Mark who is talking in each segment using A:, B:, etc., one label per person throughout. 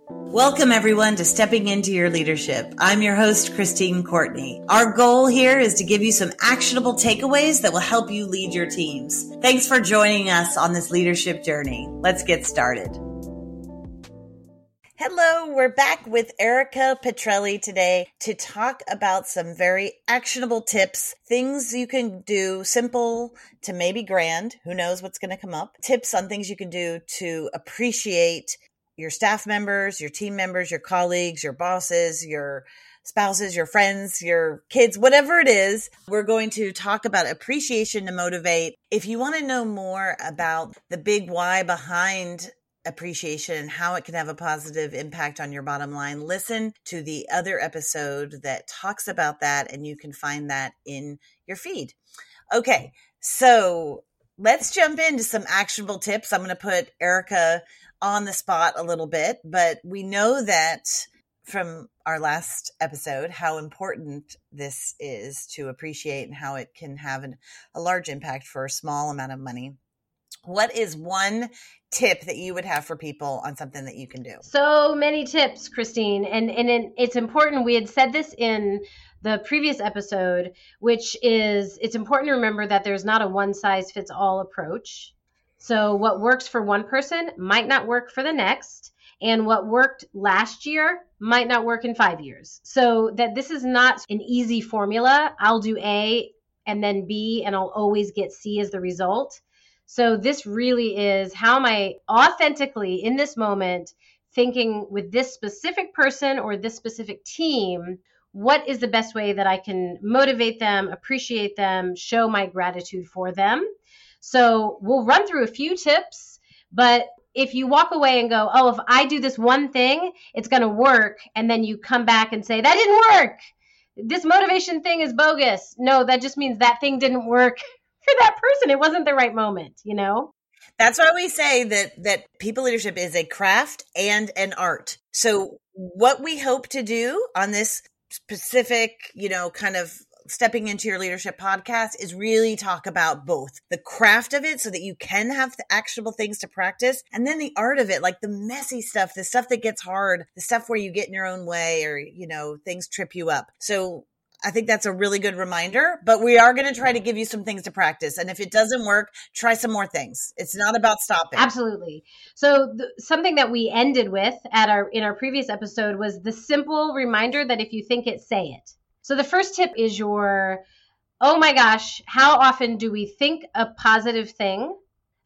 A: Welcome, everyone, to Stepping Into Your Leadership. I'm your host, Christine Courtney. Our goal here is to give you some actionable takeaways that will help you lead your teams. Thanks for joining us on this leadership journey. Let's get started. Hello, we're back with Erika Petrelli today to talk about some very actionable tips, things you can do, simple to maybe grand, who knows what's going to come up, tips on things you can do to appreciate your staff members, your team members, your colleagues, your bosses, your spouses, your friends, your kids, whatever it is. We're going to talk about appreciation to motivate. If you want to know more about the big why behind appreciation and how it can have a positive impact on your bottom line, listen to the other episode that talks about that, and you can find that in your feed. Okay, so let's jump into some actionable tips. I'm going to put Erika on the spot a little bit, but we know that from our last episode how important this is to appreciate and how it can have an, a large impact for a small amount of money. What is one tip that you would have for people on something that you can do?
B: So many tips, Christine, and and it's important. We had said this in the previous episode, which is it's important to remember that there's not a one size fits all approach so, what works for one person might not work for the next. And what worked last year might not work in five years. So, that this is not an easy formula. I'll do A and then B, and I'll always get C as the result. So, this really is how am I authentically in this moment thinking with this specific person or this specific team? What is the best way that I can motivate them, appreciate them, show my gratitude for them? So we'll run through a few tips, but if you walk away and go, oh, if I do this one thing, it's going to work, and then you come back and say, that didn't work. This motivation thing is bogus. No, that just means that thing didn't work for that person. It wasn't the right moment, you know?
A: That's why we say that that people leadership is a craft and an art. So what we hope to do on this specific, you know, kind of stepping into your leadership podcast is really talk about both the craft of it so that you can have actionable things to practice and then the art of it, like the messy stuff, the stuff that gets hard, the stuff where you get in your own way or, you know, things trip you up. So I think that's a really good reminder, but we are going to try to give you some things to practice. And if it doesn't work, try some more things. It's not about stopping.
B: Absolutely. So th- something that we ended with at our in our previous episode was the simple reminder that if you think it, say it. So the first tip is your, oh my gosh, how often do we think a positive thing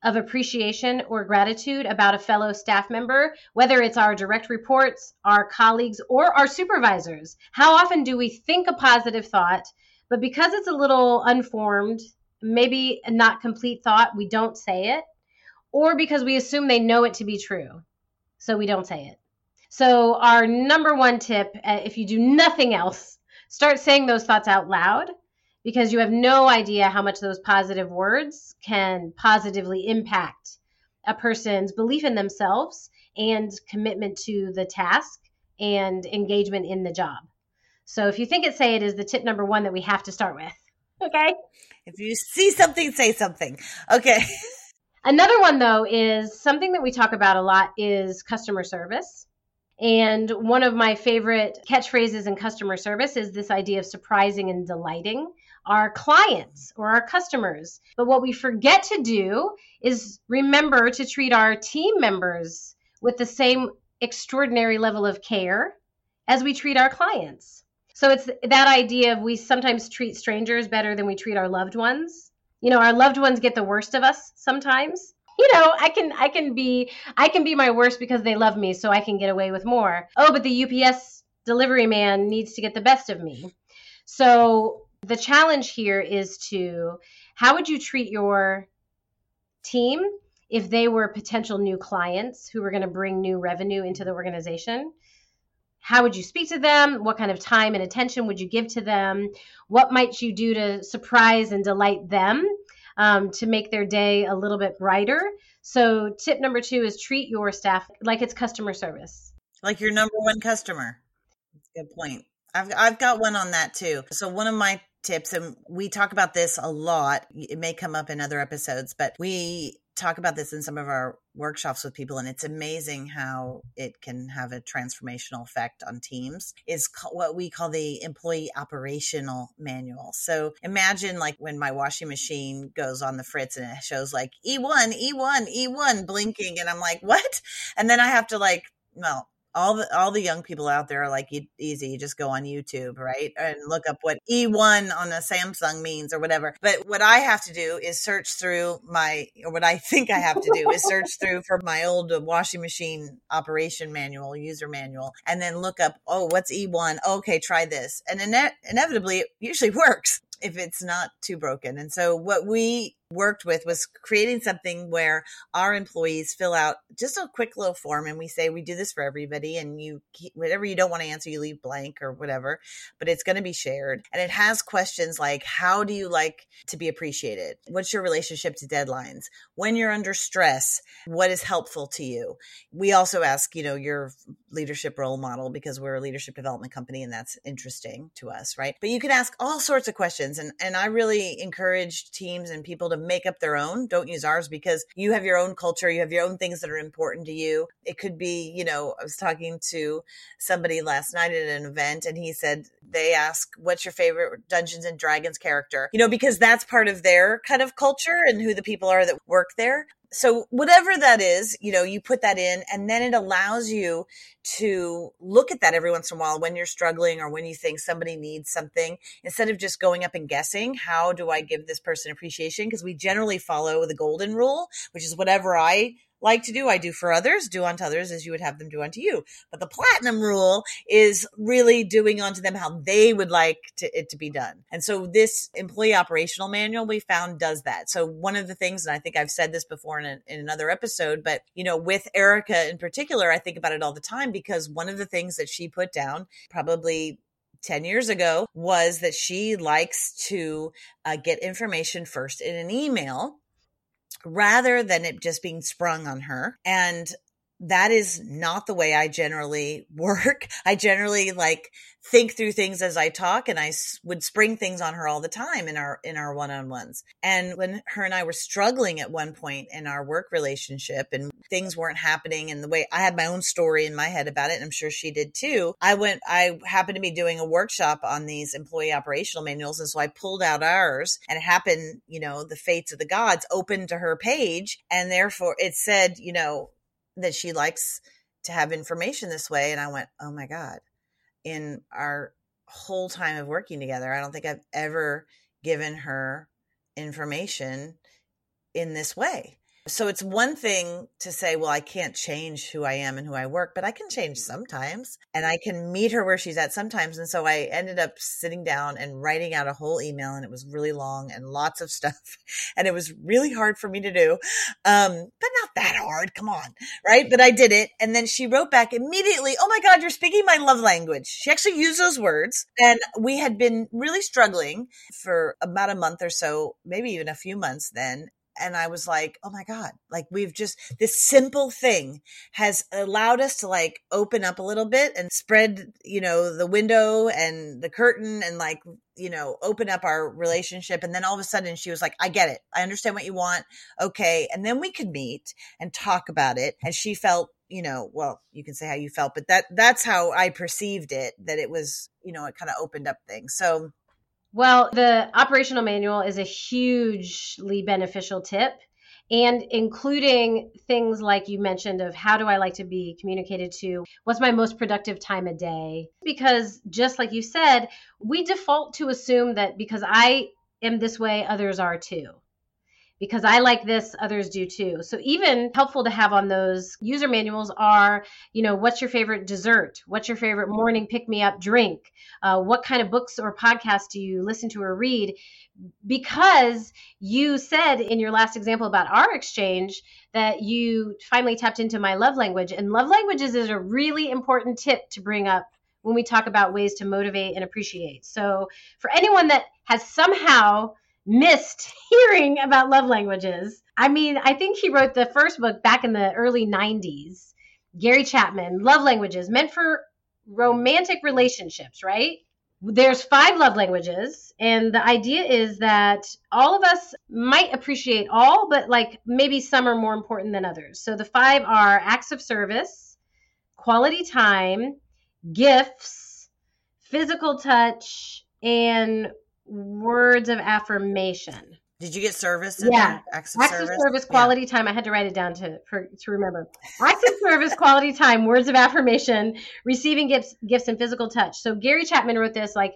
B: of appreciation or gratitude about a fellow staff member, whether it's our direct reports, our colleagues, or our supervisors? How often do we think a positive thought, but because it's a little unformed, maybe not complete thought, we don't say it, or because we assume they know it to be true, so we don't say it. So, our number one tip, uh, if you do nothing else, start saying those thoughts out loud because you have no idea how much those positive words can positively impact a person's belief in themselves and commitment to the task and engagement in the job. So if you think it, say it is the tip number one that we have to start with. Okay.
A: If you see something, say something. Okay.
B: Another one though is something that we talk about a lot is customer service. And one of my favorite catchphrases in customer service is this idea of surprising and delighting our clients or our customers. But what we forget to do is remember to treat our team members with the same extraordinary level of care as we treat our clients. So it's that idea of we sometimes treat strangers better than we treat our loved ones. You know, our loved ones get the worst of us sometimes you know, I can I can be I can be my worst because they love me, so I can get away with more. Oh, but the UPS delivery man needs to get the best of me. So the challenge here is to how would you treat your team if they were potential new clients who were going to bring new revenue into the organization? How would you speak to them? What kind of time and attention would you give to them? What might you do to surprise and delight them? um, to make their day a little bit brighter. So, tip number two is treat your staff like it's customer service,
A: like your number one customer. Good point. I've I've got one on that too. So one of my tips, and we talk about this a lot. It may come up in other episodes, but we talk about this in some of our workshops with people, and it's amazing how it can have a transformational effect on teams. Is what we call the employee operational manual. So imagine like when my washing machine goes on the fritz and it shows like E1, E1, E1 blinking, and I'm like, what? And then I have to like, well, all the all the young people out there are like easy you just go on youtube right? And look up what e1 on a samsung means or whatever. But what i have to do is search through my or what i think i have to do is search through for my old washing machine operation manual user manual and then look up oh what's e1 okay try this. And ine- inevitably it usually works if it's not too broken. And so what we worked with was creating something where our employees fill out just a quick little form and we say we do this for everybody and you whatever you don't want to answer you leave blank or whatever but it's going to be shared. And it has questions like how do you like to be appreciated? What's your relationship to deadlines? When you're under stress what is helpful to you? We also ask you know your leadership role model because we're a leadership development company and that's interesting to us right but you can ask all sorts of questions and and I really encourage teams and people to make up their own. Don't use ours because you have your own culture. You have your own things that are important to you. It could be, you know, I was talking to somebody last night at an event and he said they ask, what's your favorite Dungeons and Dragons character? You know, because that's part of their kind of culture and who the people are that work there so whatever that is, you know, you put that in and then it allows you to look at that every once in a while when you're struggling or when you think somebody needs something instead of just going up and guessing, how do I give this person appreciation? Because we generally follow the golden rule, which is whatever I like to do, I do for others, do unto others as you would have them do unto you. But the platinum rule is really doing unto them how they would like to, it to be done. And so this employee operational manual we found does that. So one of the things, and I think I've said this before in, a, in another episode, but you know, with Erika in particular, I think about it all the time because one of the things that she put down probably 10 years ago was that she likes to uh, get information first in an email rather than it just being sprung on her. And that is not the way I generally work. I generally like think through things as I talk and I would spring things on her all the time in our in our one-on-ones. And when her and I were struggling at one point in our work relationship and things weren't happening and the way I had my own story in my head about it and I'm sure she did too. I went I happened to be doing a workshop on these employee operational manuals and so I pulled out ours and it happened, you know, the fates of the gods opened to her page and therefore it said, you know, that she likes to have information this way and I went, "Oh my god." In our whole time of working together, I don't think I've ever given her information in this way. So it's one thing to say, well, I can't change who I am and who I work, but I can change sometimes and I can meet her where she's at sometimes. And so I ended up sitting down and writing out a whole email and it was really long and lots of stuff. And it was really hard for me to do. Um, but not that hard. Come on. Right. But I did it. And then she wrote back immediately, Oh my God, you're speaking my love language. She actually used those words. And we had been really struggling for about a month or so, maybe even a few months then and I was like, oh my God, like we've just, this simple thing has allowed us to like open up a little bit and spread, you know, the window and the curtain and like, you know, open up our relationship. And then all of a sudden she was like, I get it. I understand what you want. Okay. And then we could meet and talk about it. And she felt, you know, well, you can say how you felt, but that, that's how I perceived it, that it was, you know, it kind of opened up things. So,
B: well, the operational manual is a hugely beneficial tip and including things like you mentioned of how do I like to be communicated to? What's my most productive time a day? Because just like you said, we default to assume that because I am this way, others are too because I like this, others do too. So even helpful to have on those user manuals are, you know, what's your favorite dessert? What's your favorite morning pick me up drink? Uh, what kind of books or podcasts do you listen to or read? Because you said in your last example about our exchange that you finally tapped into my love language, and love languages is a really important tip to bring up when we talk about ways to motivate and appreciate. So for anyone that has somehow missed hearing about love languages. I mean, I think he wrote the first book back in the early 90s. Gary Chapman, Love Languages, meant for romantic relationships, right? there's five love languages and the idea is that all of us might appreciate all but like maybe some are more important than others so the five are acts of service quality time gifts physical touch and words of affirmation
A: did you get service?
B: yeah, acts of acts service, of service quality yeah. time. I had to write it down to for, to remember. Acts of service, quality time, words of affirmation, receiving gifts, gifts, and physical touch. So Gary Chapman wrote this like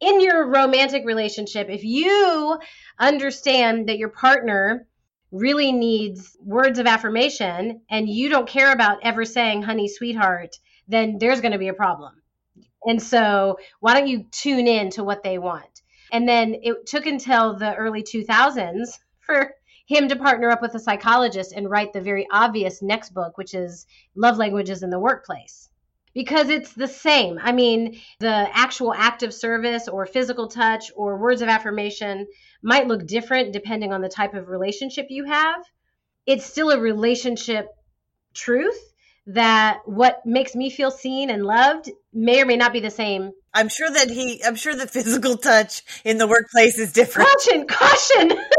B: in your romantic relationship, if you understand that your partner really needs words of affirmation and you don't care about ever saying honey sweetheart then there's going to be a problem and so why don't you tune in to what they want and then it took until the early 2000s for him to partner up with a psychologist and write the very obvious next book, which is Love Languages in the Workplace. Because it's the same. I mean, the actual act of service or physical touch or words of affirmation might look different depending on the type of relationship you have. It's still a relationship truth that what makes me feel seen and loved may or may not be the same.
A: I'm sure that he, I'm sure the physical touch in the workplace is different.
B: Caution, caution.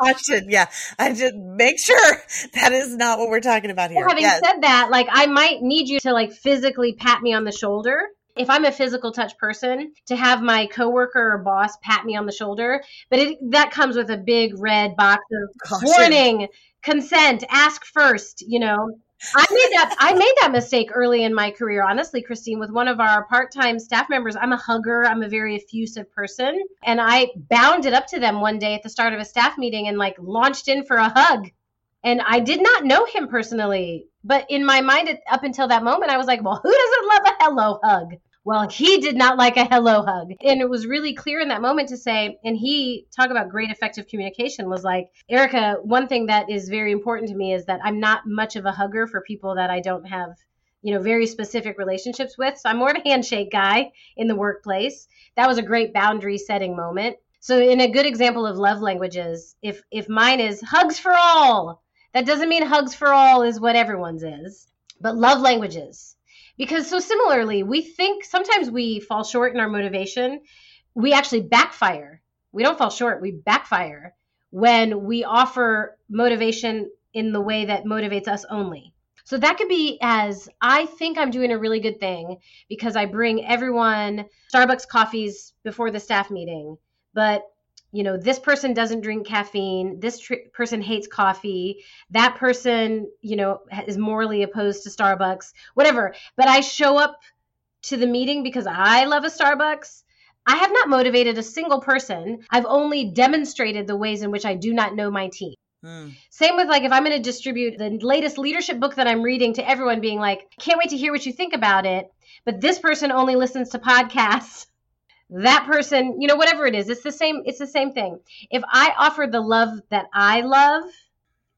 A: caution. Yeah. I just make sure that is not what we're talking about here.
B: Having yes. said that, like I might need you to like physically pat me on the shoulder. If I'm a physical touch person, to have my coworker or boss pat me on the shoulder, but it, that comes with a big red box of caution. warning, consent, ask first, you know. I made that I made that mistake early in my career, honestly, Christine, with one of our part-time staff members. I'm a hugger, I'm a very effusive person, and I bounded up to them one day at the start of a staff meeting and like launched in for a hug. And I did not know him personally, but in my mind up until that moment I was like, well, who doesn't love a hello hug? Well, he did not like a hello hug. And it was really clear in that moment to say, and he, talk about great effective communication, was like, Erika, one thing that is very important to me is that I'm not much of a hugger for people that I don't have, you know, very specific relationships with. So I'm more of a handshake guy in the workplace. That was a great boundary setting moment. So in a good example of love languages, if if mine is hugs for all, that doesn't mean hugs for all is what everyone's is, but love languages because so similarly, we think sometimes we fall short in our motivation. We actually backfire. We don't fall short, we backfire when we offer motivation in the way that motivates us only. So that could be as I think I'm doing a really good thing because I bring everyone Starbucks coffees before the staff meeting, but you know, this person doesn't drink caffeine, this tr- person hates coffee, that person, you know, is morally opposed to Starbucks, whatever. But I show up to the meeting because I love a Starbucks. I have not motivated a single person. I've only demonstrated the ways in which I do not know my team. Hmm. Same with like if I'm going to distribute the latest leadership book that I'm reading to everyone, being like, can't wait to hear what you think about it. But this person only listens to podcasts that person, you know, whatever it is, it's the same, it's the same thing. If I offer the love that I love,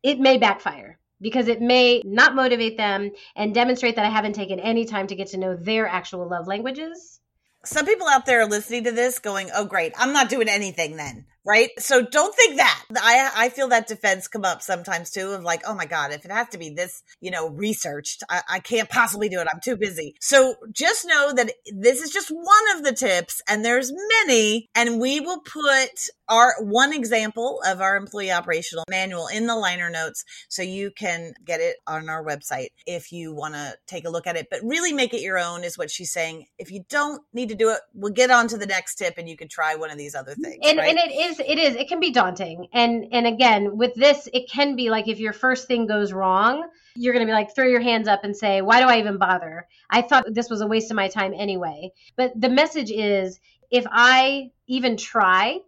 B: it may backfire because it may not motivate them and demonstrate that I haven't taken any time to get to know their actual love languages.
A: Some people out there are listening to this going, oh, great, I'm not doing anything then right? So don't think that. I I feel that defense come up sometimes too of like, oh my God, if it has to be this, you know, researched, I, I can't possibly do it. I'm too busy. So just know that this is just one of the tips and there's many and we will put our one example of our employee operational manual in the liner notes so you can get it on our website if you want to take a look at it but really make it your own is what she's saying if you don't need to do it we'll get on to the next tip and you can try one of these other things
B: and,
A: right?
B: and it is it is it can be daunting. And and again with this it can be like if your first thing goes wrong you're going to be like throw your hands up and say why do i even bother? I thought this was a waste of my time anyway. But the message is if i even try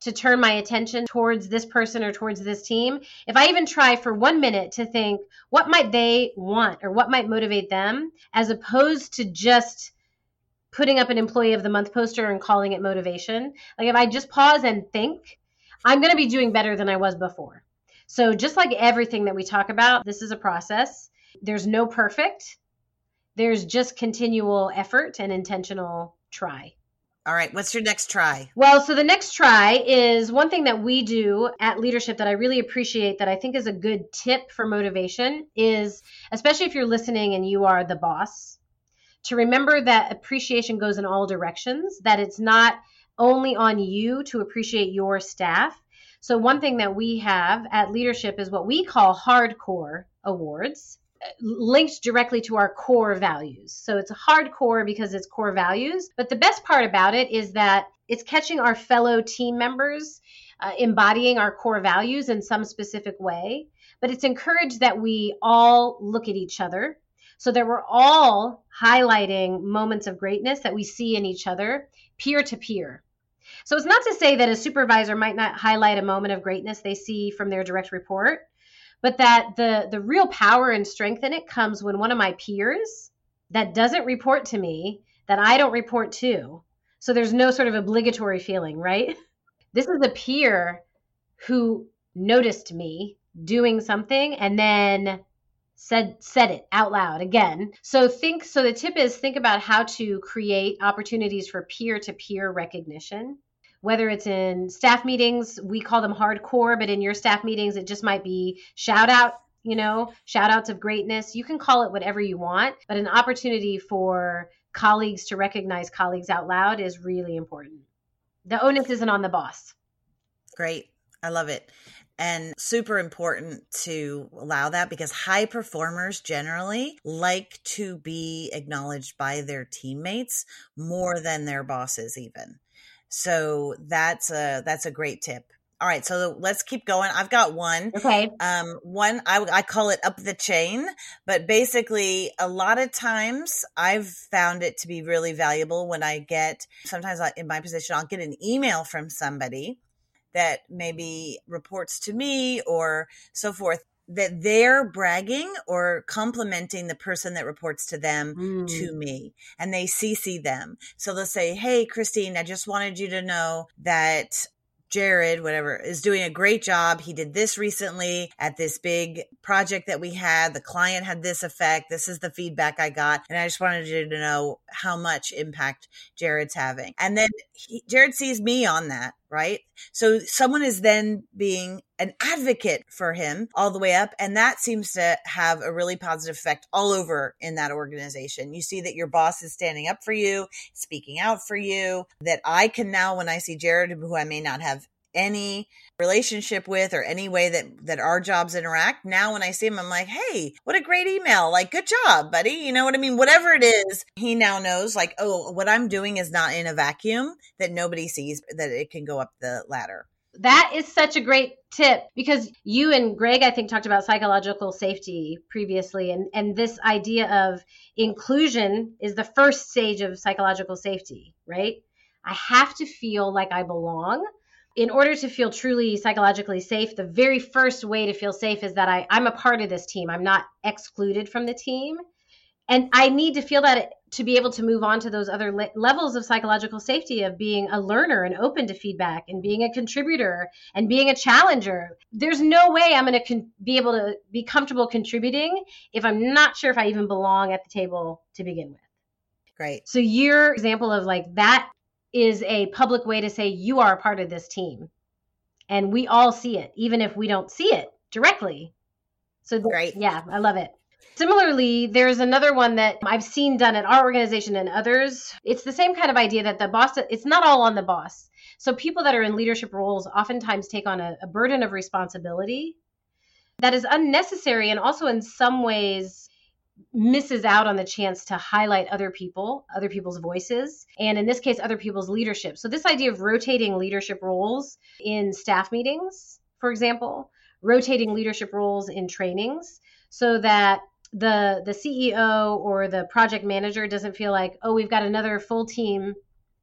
B: to turn my attention towards this person or towards this team if i even try for one minute to think what might they want or what might motivate them as opposed to just putting up an employee of the month poster and calling it motivation. Like if I just pause and think, I'm going to be doing better than I was before. So just like everything that we talk about, this is a process. There's no perfect. There's just continual effort and intentional try.
A: All right, what's your next try?
B: Well, so the next try is one thing that we do at leadership that I really appreciate that I think is a good tip for motivation is especially if you're listening and you are the boss to remember that appreciation goes in all directions, that it's not only on you to appreciate your staff. So, one thing that we have at leadership is what we call hardcore awards linked directly to our core values. So it's hardcore because it's core values. But the best part about it is that it's catching our fellow team members uh, embodying our core values in some specific way. But it's encouraged that we all look at each other so that we're all highlighting moments of greatness that we see in each other peer to peer. So it's not to say that a supervisor might not highlight a moment of greatness they see from their direct report, but that the the real power and strength in it comes when one of my peers that doesn't report to me, that I don't report to. So there's no sort of obligatory feeling, right? This is a peer who noticed me doing something and then said said it out loud again. So think so the tip is think about how to create opportunities for peer-to-peer recognition. Whether it's in staff meetings, we call them hardcore, but in your staff meetings it just might be shout out, you know, shout outs of greatness. You can call it whatever you want, but an opportunity for colleagues to recognize colleagues out loud is really important. The onus isn't on the boss.
A: Great. I love it and super important to allow that because high performers generally like to be acknowledged by their teammates more than their bosses even. So that's a that's a great tip. All right so let's keep going. I've got one.
B: Okay.
A: Um one i, I call it up the chain but basically a lot of times i've found it to be really valuable when i get sometimes in my position i'll get an email from somebody that maybe reports to me or so forth that they're bragging or complimenting the person that reports to them mm. to me and they CC them. So they'll say, Hey, Christine, I just wanted you to know that Jared, whatever, is doing a great job. He did this recently at this big project that we had. The client had this effect. This is the feedback I got. And I just wanted you to know how much impact Jared's having. And then he, Jared sees me on that, right? So someone is then being an advocate for him all the way up. And that seems to have a really positive effect all over in that organization. You see that your boss is standing up for you, speaking out for you, that I can now, when I see Jared, who I may not have any relationship with or any way that that our jobs interact now when i see him i'm like hey what a great email like good job buddy you know what i mean whatever it is he now knows like oh what i'm doing is not in a vacuum that nobody sees that it can go up the ladder
B: that is such a great tip because you and Greg, I think, talked about psychological safety previously, and, and this idea of inclusion is the first stage of psychological safety, right? I have to feel like I belong in order to feel truly psychologically safe, the very first way to feel safe is that I, I'm a part of this team. I'm not excluded from the team. And I need to feel that to be able to move on to those other le- levels of psychological safety of being a learner and open to feedback and being a contributor and being a challenger. There's no way I'm going to con- be able to be comfortable contributing if I'm not sure if I even belong at the table to begin with.
A: Great.
B: So your example of like that is a public way to say you are a part of this team. And we all see it, even if we don't see it directly. So,
A: Great.
B: yeah, I love it. Similarly, there's another one that I've seen done at our organization and others. It's the same kind of idea that the boss, it's not all on the boss. So, people that are in leadership roles oftentimes take on a, a burden of responsibility that is unnecessary and also, in some ways, misses out on the chance to highlight other people, other people's voices, and in this case, other people's leadership. So, this idea of rotating leadership roles in staff meetings, for example, rotating leadership roles in trainings so that the the CEO or the project manager doesn't feel like, oh, we've got another full team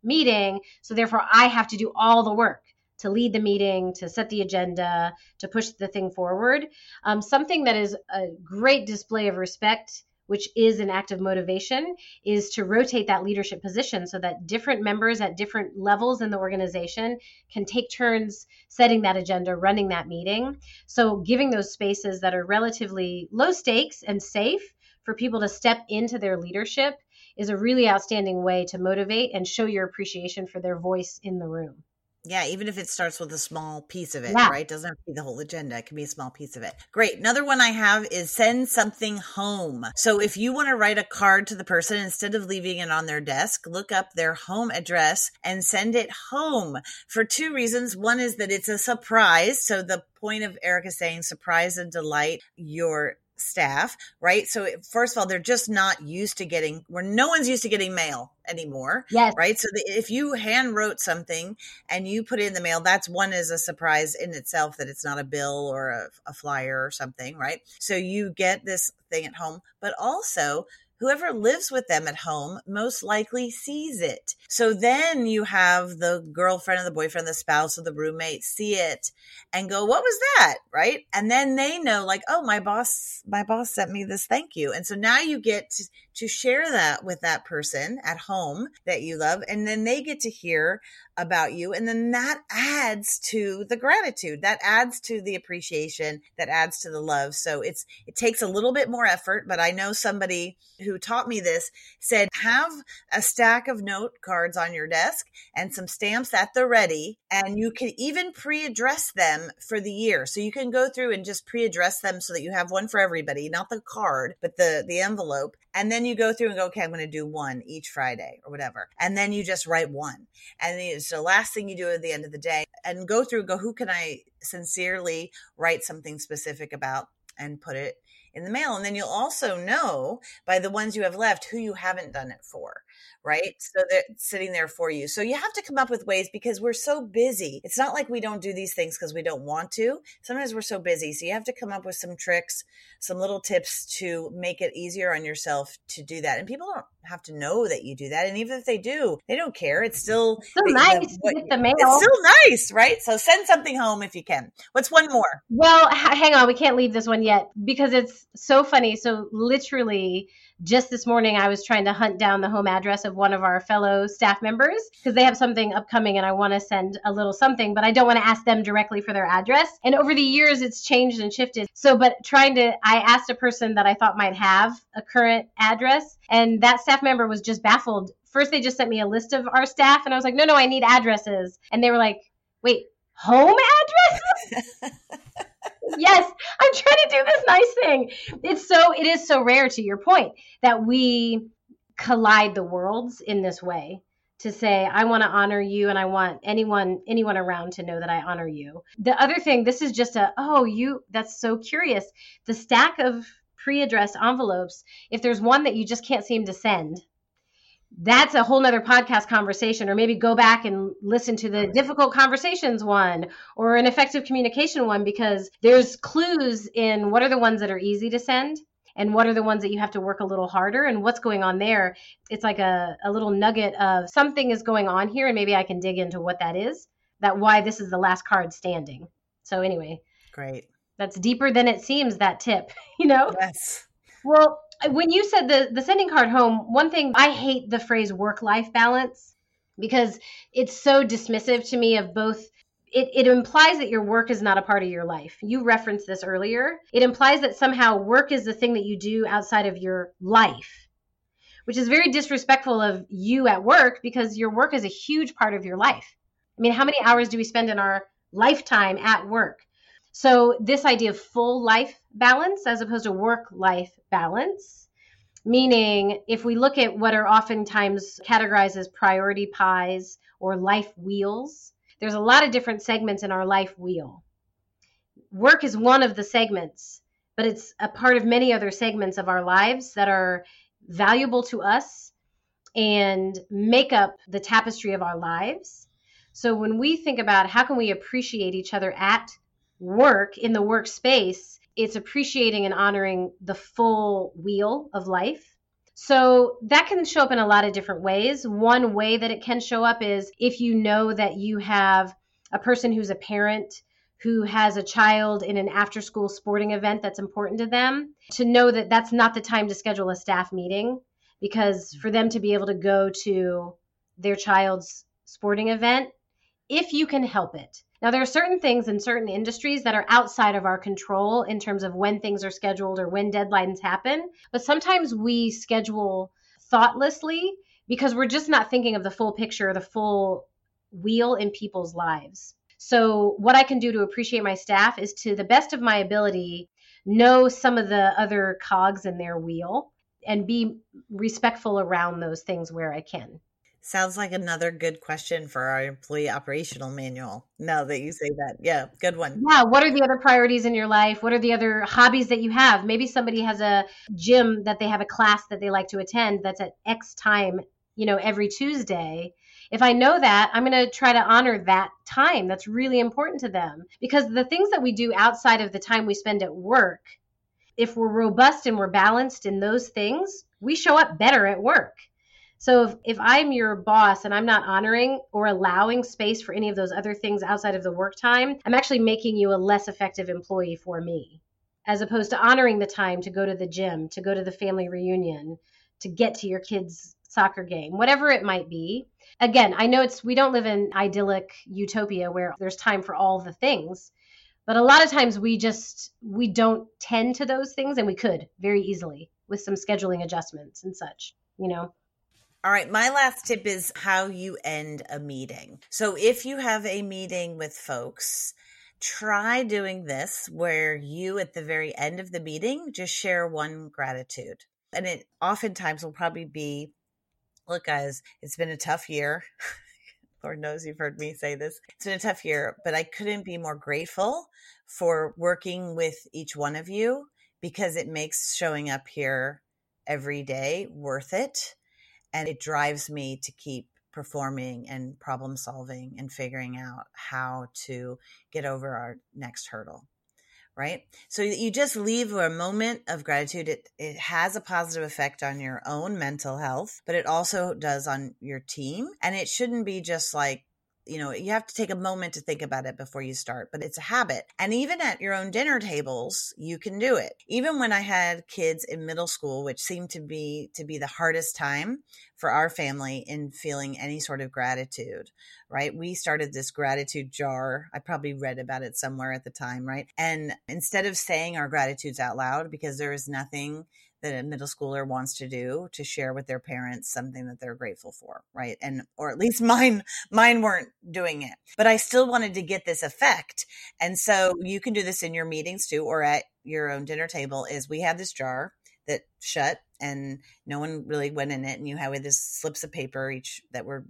B: meeting, so therefore I have to do all the work to lead the meeting, to set the agenda, to push the thing forward. Um, something that is a great display of respect which is an act of motivation, is to rotate that leadership position so that different members at different levels in the organization can take turns setting that agenda, running that meeting. So, giving those spaces that are relatively low stakes and safe for people to step into their leadership is a really outstanding way to motivate and show your appreciation for their voice in the room.
A: Yeah, even if it starts with a small piece of it, yeah. right? Doesn't have to be the whole agenda. It can be a small piece of it. Great. Another one I have is send something home. So if you want to write a card to the person instead of leaving it on their desk, look up their home address and send it home for two reasons. One is that it's a surprise. So the point of Erika saying surprise and delight your staff, right? So first of all, they're just not used to getting where no one's used to getting mail anymore.
B: Yes.
A: Right. So the, if you hand wrote something and you put it in the mail, that's one is a surprise in itself that it's not a bill or a, a flyer or something. Right. So you get this thing at home, but also whoever lives with them at home most likely sees it. So then you have the girlfriend or the boyfriend, the spouse or the roommate see it and go, what was that? Right. And then they know like, oh, my boss, my boss sent me this thank you. And so now you get to, to share that with that person at home that you love. And then they get to hear about you. And then that adds to the gratitude, that adds to the appreciation, that adds to the love. So it's, it takes a little bit more effort, but I know somebody who taught me this said, have a stack of note cards on your desk and some stamps at the ready. And you can even pre address them for the year. So you can go through and just pre address them so that you have one for everybody, not the card, but the, the envelope. And then you go through and go, okay, I'm going to do one each Friday or whatever. And then you just write one. And it's the last thing you do at the end of the day and go through, go, who can I sincerely write something specific about and put it in the mail. And then you'll also know by the ones you have left who you haven't done it for right? So they're sitting there for you. So you have to come up with ways because we're so busy. It's not like we don't do these things because we don't want to. Sometimes we're so busy. So you have to come up with some tricks, some little tips to make it easier on yourself to do that. And people don't have to know that you do that. And even if they do, they don't care. It's still,
B: still they, nice the, what, the mail.
A: It's still nice, right? So send something home if you can. What's one more?
B: Well, hang on. We can't leave this one yet because it's so funny. So literally, just this morning I was trying to hunt down the home address of one of our fellow staff members because they have something upcoming and I want to send a little something, but I don't want to ask them directly for their address. And over the years, it's changed and shifted. So, but trying to, I asked a person that I thought might have a current address, and that staff member was just baffled. First, they just sent me a list of our staff, and I was like, no, no, I need addresses. And they were like, wait, home address? yes, I'm trying to do this nice thing. It's so it is so rare to your point that we collide the worlds in this way to say I want to honor you and I want anyone anyone around to know that I honor you. The other thing this is just a oh you that's so curious. The stack of pre-addressed envelopes if there's one that you just can't seem to send that's a whole nother podcast conversation or maybe go back and listen to the difficult conversations one or an effective communication one because there's clues in what are the ones that are easy to send and what are the ones that you have to work a little harder and what's going on there. It's like a, a little nugget of something is going on here and maybe i can dig into what that is that why this is the last card standing. So anyway
A: great.
B: that's deeper than it seems that tip you know?
A: Yes.
B: Well when you said the the sending card home, one thing I hate the phrase work life balance because it's so dismissive to me of both it, it implies that your work is not a part of your life. You referenced this earlier. It implies that somehow work is the thing that you do outside of your life, which is very disrespectful of you at work because your work is a huge part of your life. I mean, how many hours do we spend in our lifetime at work? So, this idea of full life balance as opposed to work life balance, meaning if we look at what are oftentimes categorized as priority pies or life wheels, there's a lot of different segments in our life wheel. Work is one of the segments, but it's a part of many other segments of our lives that are valuable to us and make up the tapestry of our lives. So when we think about how can we appreciate each other at work in the workspace, it's appreciating and honoring the full wheel of life. So that can show up in a lot of different ways. One way that it can show up is if you know that you have a person who's a parent who has a child in an after school sporting event that's important to them, to know that that's not the time to schedule a staff meeting because for them to be able to go to their child's sporting event, if you can help it, now, there are certain things in certain industries that are outside of our control in terms of when things are scheduled or when deadlines happen. But sometimes we schedule thoughtlessly because we're just not thinking of the full picture, the full wheel in people's lives. So, what I can do to appreciate my staff is to the best of my ability, know some of the other cogs in their wheel and be respectful around those things where I can.
A: Sounds like another good question for our employee operational manual. Now that you say that. Yeah, good one.
B: Yeah. What are the other priorities in your life? What are the other hobbies that you have? Maybe somebody has a gym that they have a class that they like to attend that's at X time, you know, every Tuesday. If I know that, I'm going to try to honor that time. That's really important to them because the things that we do outside of the time we spend at work, if we're robust and we're balanced in those things, we show up better at work so if, if I'm your boss and I'm not honoring or allowing space for any of those other things outside of the work time, I'm actually making you a less effective employee for me. As opposed to honoring the time to go to the gym, to go to the family reunion, to get to your kids' soccer game, whatever it might be. Again, I know it's we don't live in idyllic utopia where there's time for all the things, but a lot of times we just we don't tend to those things and we could very easily with some scheduling adjustments and such, you know.
A: All right, my last tip is how you end a meeting. So if you have a meeting with folks, try doing this where you at the very end of the meeting just share one gratitude. And it oftentimes will probably be look, guys, it's been a tough year. Lord knows you've heard me say this. It's been a tough year, but I couldn't be more grateful for working with each one of you because it makes showing up here every day worth it and it drives me to keep performing and problem solving and figuring out how to get over our next hurdle right? So you just leave a moment of gratitude. It, it has a positive effect on your own mental health but it also does on your team and it shouldn't be just like you know, you have to take a moment to think about it before you start, but it's a habit. And even at your own dinner tables, you can do it. Even when I had kids in middle school, which seemed to be to be the hardest time for our family in feeling any sort of gratitude, right? We started this gratitude jar. I probably read about it somewhere at the time, right? And instead of saying our gratitudes out loud because there is nothing that a middle schooler wants to do to share with their parents something that they're grateful for right? And or at least mine mine weren't doing it. But i still wanted to get this effect. And so you can do this in your meetings too or at your own dinner table is we have this jar that shut and no one really went in it and you have this slips of paper each that were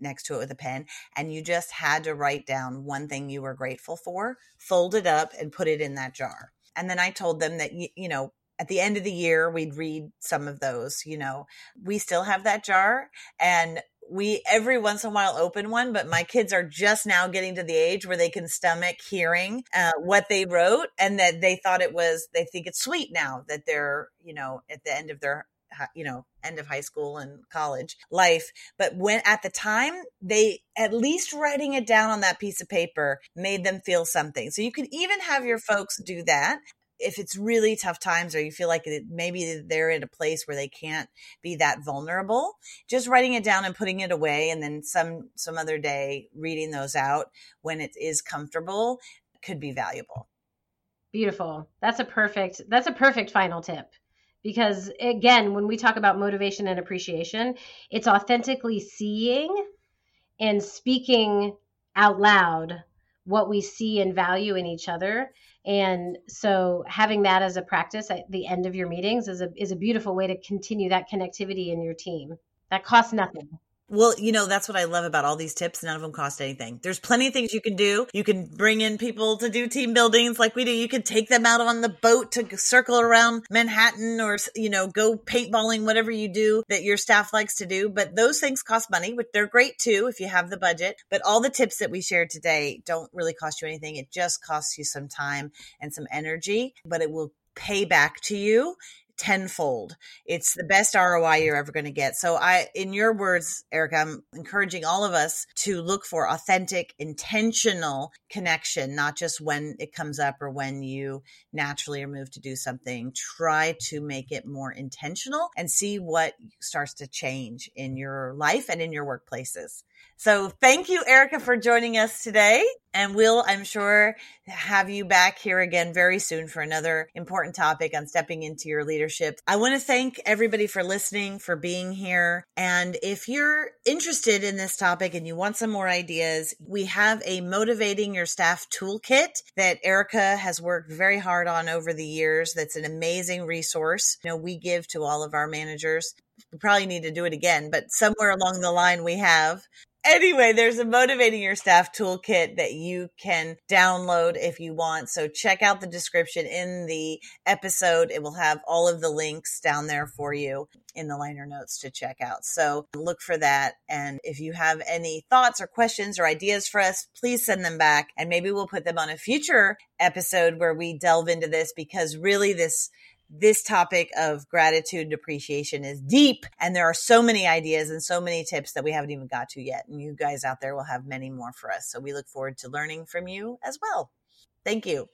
A: next to it with a pen and you just had to write down one thing you were grateful for fold it up and put it in that jar. And then i told them that you know at the end of the year we'd read some of those you know we still have that jar and we every once in a while open one but my kids are just now getting to the age where they can stomach hearing uh, what they wrote and that they thought it was they think it's sweet now that they're you know at the end of their you know end of high school and college life. But when at the time they at least writing it down on that piece of paper made them feel something. So you can even have your folks do that if it's really tough times or you feel like maybe they're in a place where they can't be that vulnerable just writing it down and putting it away and then some some other day reading those out when it is comfortable could be valuable.
B: Beautiful. That's a perfect that's a perfect final tip because again when we talk about motivation and appreciation it's authentically seeing and speaking out loud what we see and value in each other and so having that as a practice at the end of your meetings is a is a beautiful way to continue that connectivity in your team. That costs nothing.
A: Well, you know, that's what I love about all these tips. None of them cost anything. There's plenty of things you can do. You can bring in people to do team buildings like we do. You can take them out on the boat to circle around Manhattan or, you know, go paintballing, whatever you do that your staff likes to do. But those things cost money, but they're great too if you have the budget. But all the tips that we shared today don't really cost you anything. It just costs you some time and some energy, but it will pay back to you tenfold. It's the best ROI you're ever going to get. So I, in your words, Erika, I'm encouraging all of us to look for authentic, intentional connection, not just when it comes up or when you naturally are moved to do something. Try to make it more intentional and see what starts to change in your life and in your workplaces. So thank you, Erika, for joining us today. And we'll, I'm sure, have you back here again very soon for another important topic on stepping into your leadership. I want to thank everybody for listening, for being here. And if you're interested in this topic and you want some more ideas, we have a motivating your staff toolkit that Erika has worked very hard on over the years. That's an amazing resource. You know, we give to all of our managers we probably need to do it again, but somewhere along the line we have anyway, there's a motivating your staff toolkit that you can download if you want. So check out the description in the episode. It will have all of the links down there for you in the liner notes to check out. So look for that. And if you have any thoughts or questions or ideas for us, please send them back and maybe we'll put them on a future episode where we delve into this because really this this topic of gratitude and appreciation is deep and there are so many ideas and so many tips that we haven't even got to yet. And you guys out there will have many more for us. So we look forward to learning from you as well. Thank you.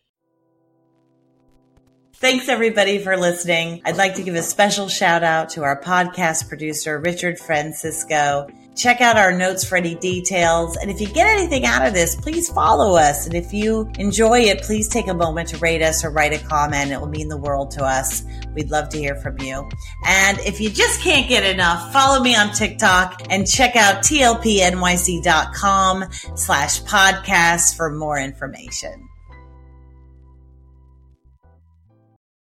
A: Thanks everybody for listening. I'd like to give a special shout out to our podcast producer, Richard Francisco. Check out our notes for any details. And if you get anything out of this, please follow us. And if you enjoy it, please take a moment to rate us or write a comment. It will mean the world to us. We'd love to hear from you. And if you just can't get enough, follow me on TikTok and check out tlpnyc.com slash podcast for more information.